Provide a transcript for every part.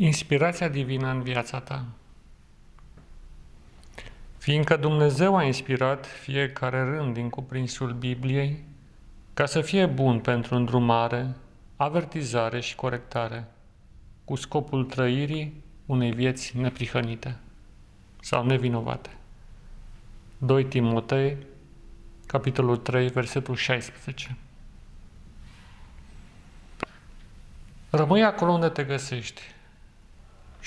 Inspirația divină în viața ta. Fiindcă Dumnezeu a inspirat fiecare rând din cuprinsul Bibliei ca să fie bun pentru îndrumare, avertizare și corectare, cu scopul trăirii unei vieți neprihănite sau nevinovate. 2 Timotei, capitolul 3, versetul 16. Rămâi acolo unde te găsești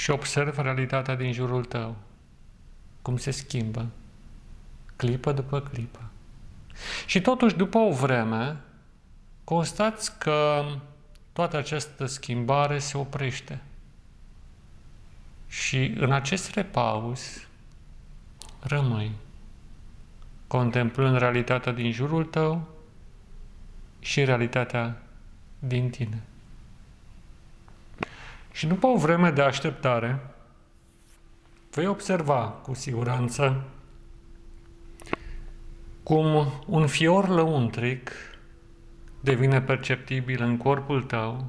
și observă realitatea din jurul tău, cum se schimbă, clipă după clipă. Și totuși, după o vreme, constați că toată această schimbare se oprește. Și în acest repaus rămâi, contemplând realitatea din jurul tău și realitatea din tine. Și după o vreme de așteptare, vei observa cu siguranță cum un fior lăuntric devine perceptibil în corpul tău,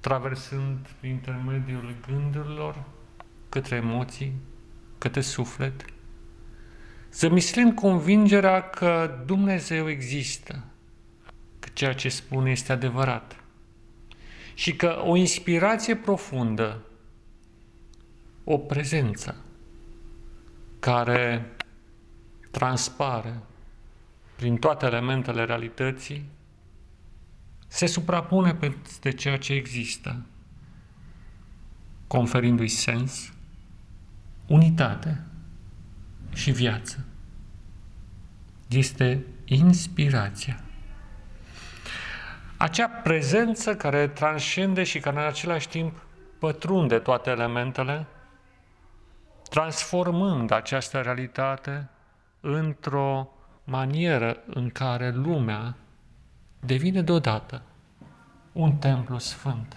traversând prin intermediul gândurilor către emoții, către suflet, zămislind convingerea că Dumnezeu există, că ceea ce spune este adevărat și că o inspirație profundă, o prezență care transpare prin toate elementele realității, se suprapune peste ceea ce există, conferindu-i sens, unitate și viață. Este inspirația. Acea prezență care transcende și care în același timp pătrunde toate elementele, transformând această realitate într-o manieră în care lumea devine deodată un templu sfânt.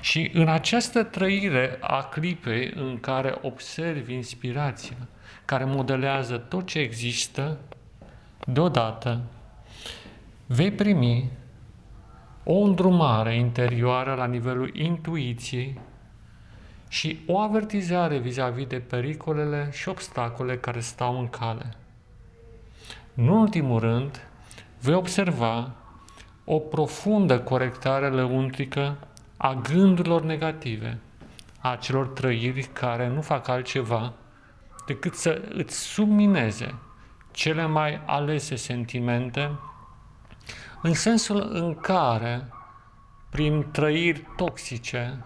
Și în această trăire a clipei în care observi inspirația, care modelează tot ce există, deodată vei primi o îndrumare interioară la nivelul intuiției și o avertizare vis-a-vis de pericolele și obstacole care stau în cale. în ultimul rând, vei observa o profundă corectare lăuntrică a gândurilor negative, a celor trăiri care nu fac altceva decât să îți submineze cele mai alese sentimente în sensul în care, prin trăiri toxice,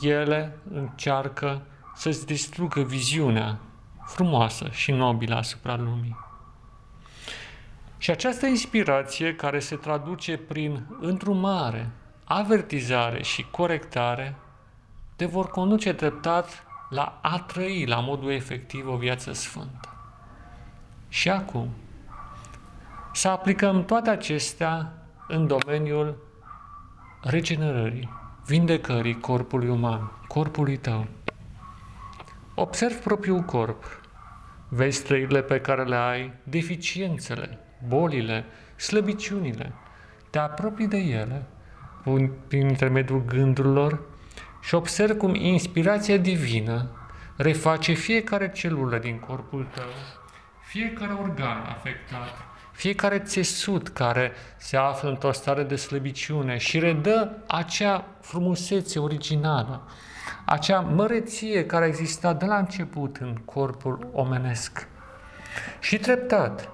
ele încearcă să-ți distrugă viziunea frumoasă și nobilă asupra lumii. Și această inspirație care se traduce prin întrumare, avertizare și corectare, te vor conduce treptat la a trăi la modul efectiv o viață sfântă. Și acum, să aplicăm toate acestea în domeniul regenerării, vindecării corpului uman, corpului tău. Observ propriul corp, vezi străirile pe care le ai, deficiențele, bolile, slăbiciunile, te apropii de ele prin intermediul gândurilor și observ cum inspirația divină reface fiecare celulă din corpul tău, fiecare organ afectat, fiecare țesut care se află într-o stare de slăbiciune și redă acea frumusețe originală, acea măreție care a existat de la început în corpul omenesc. Și treptat,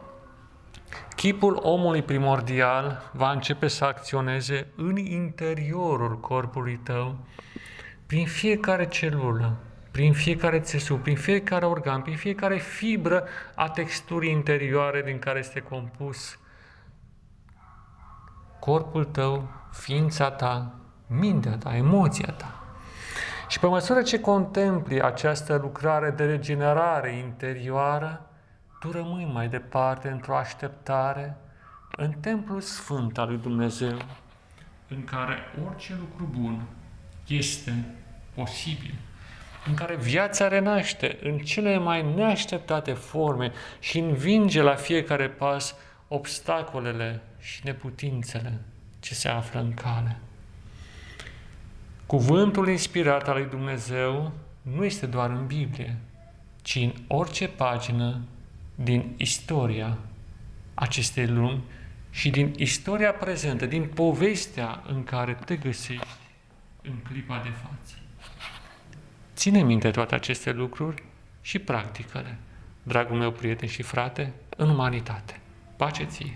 chipul omului primordial va începe să acționeze în interiorul corpului tău, prin fiecare celulă, prin fiecare țesut, prin fiecare organ, prin fiecare fibră a texturii interioare din care este compus corpul tău, ființa ta, mintea ta, emoția ta. Și pe măsură ce contempli această lucrare de regenerare interioară, tu rămâi mai departe într-o așteptare în templul sfânt al lui Dumnezeu, în care orice lucru bun este posibil în care viața renaște în cele mai neașteptate forme și învinge la fiecare pas obstacolele și neputințele ce se află în cale. Cuvântul inspirat al lui Dumnezeu nu este doar în Biblie, ci în orice pagină din istoria acestei lumi și din istoria prezentă, din povestea în care te găsești în clipa de față. Ține minte toate aceste lucruri și practică-le, dragul meu prieten și frate, în umanitate. Pace ție!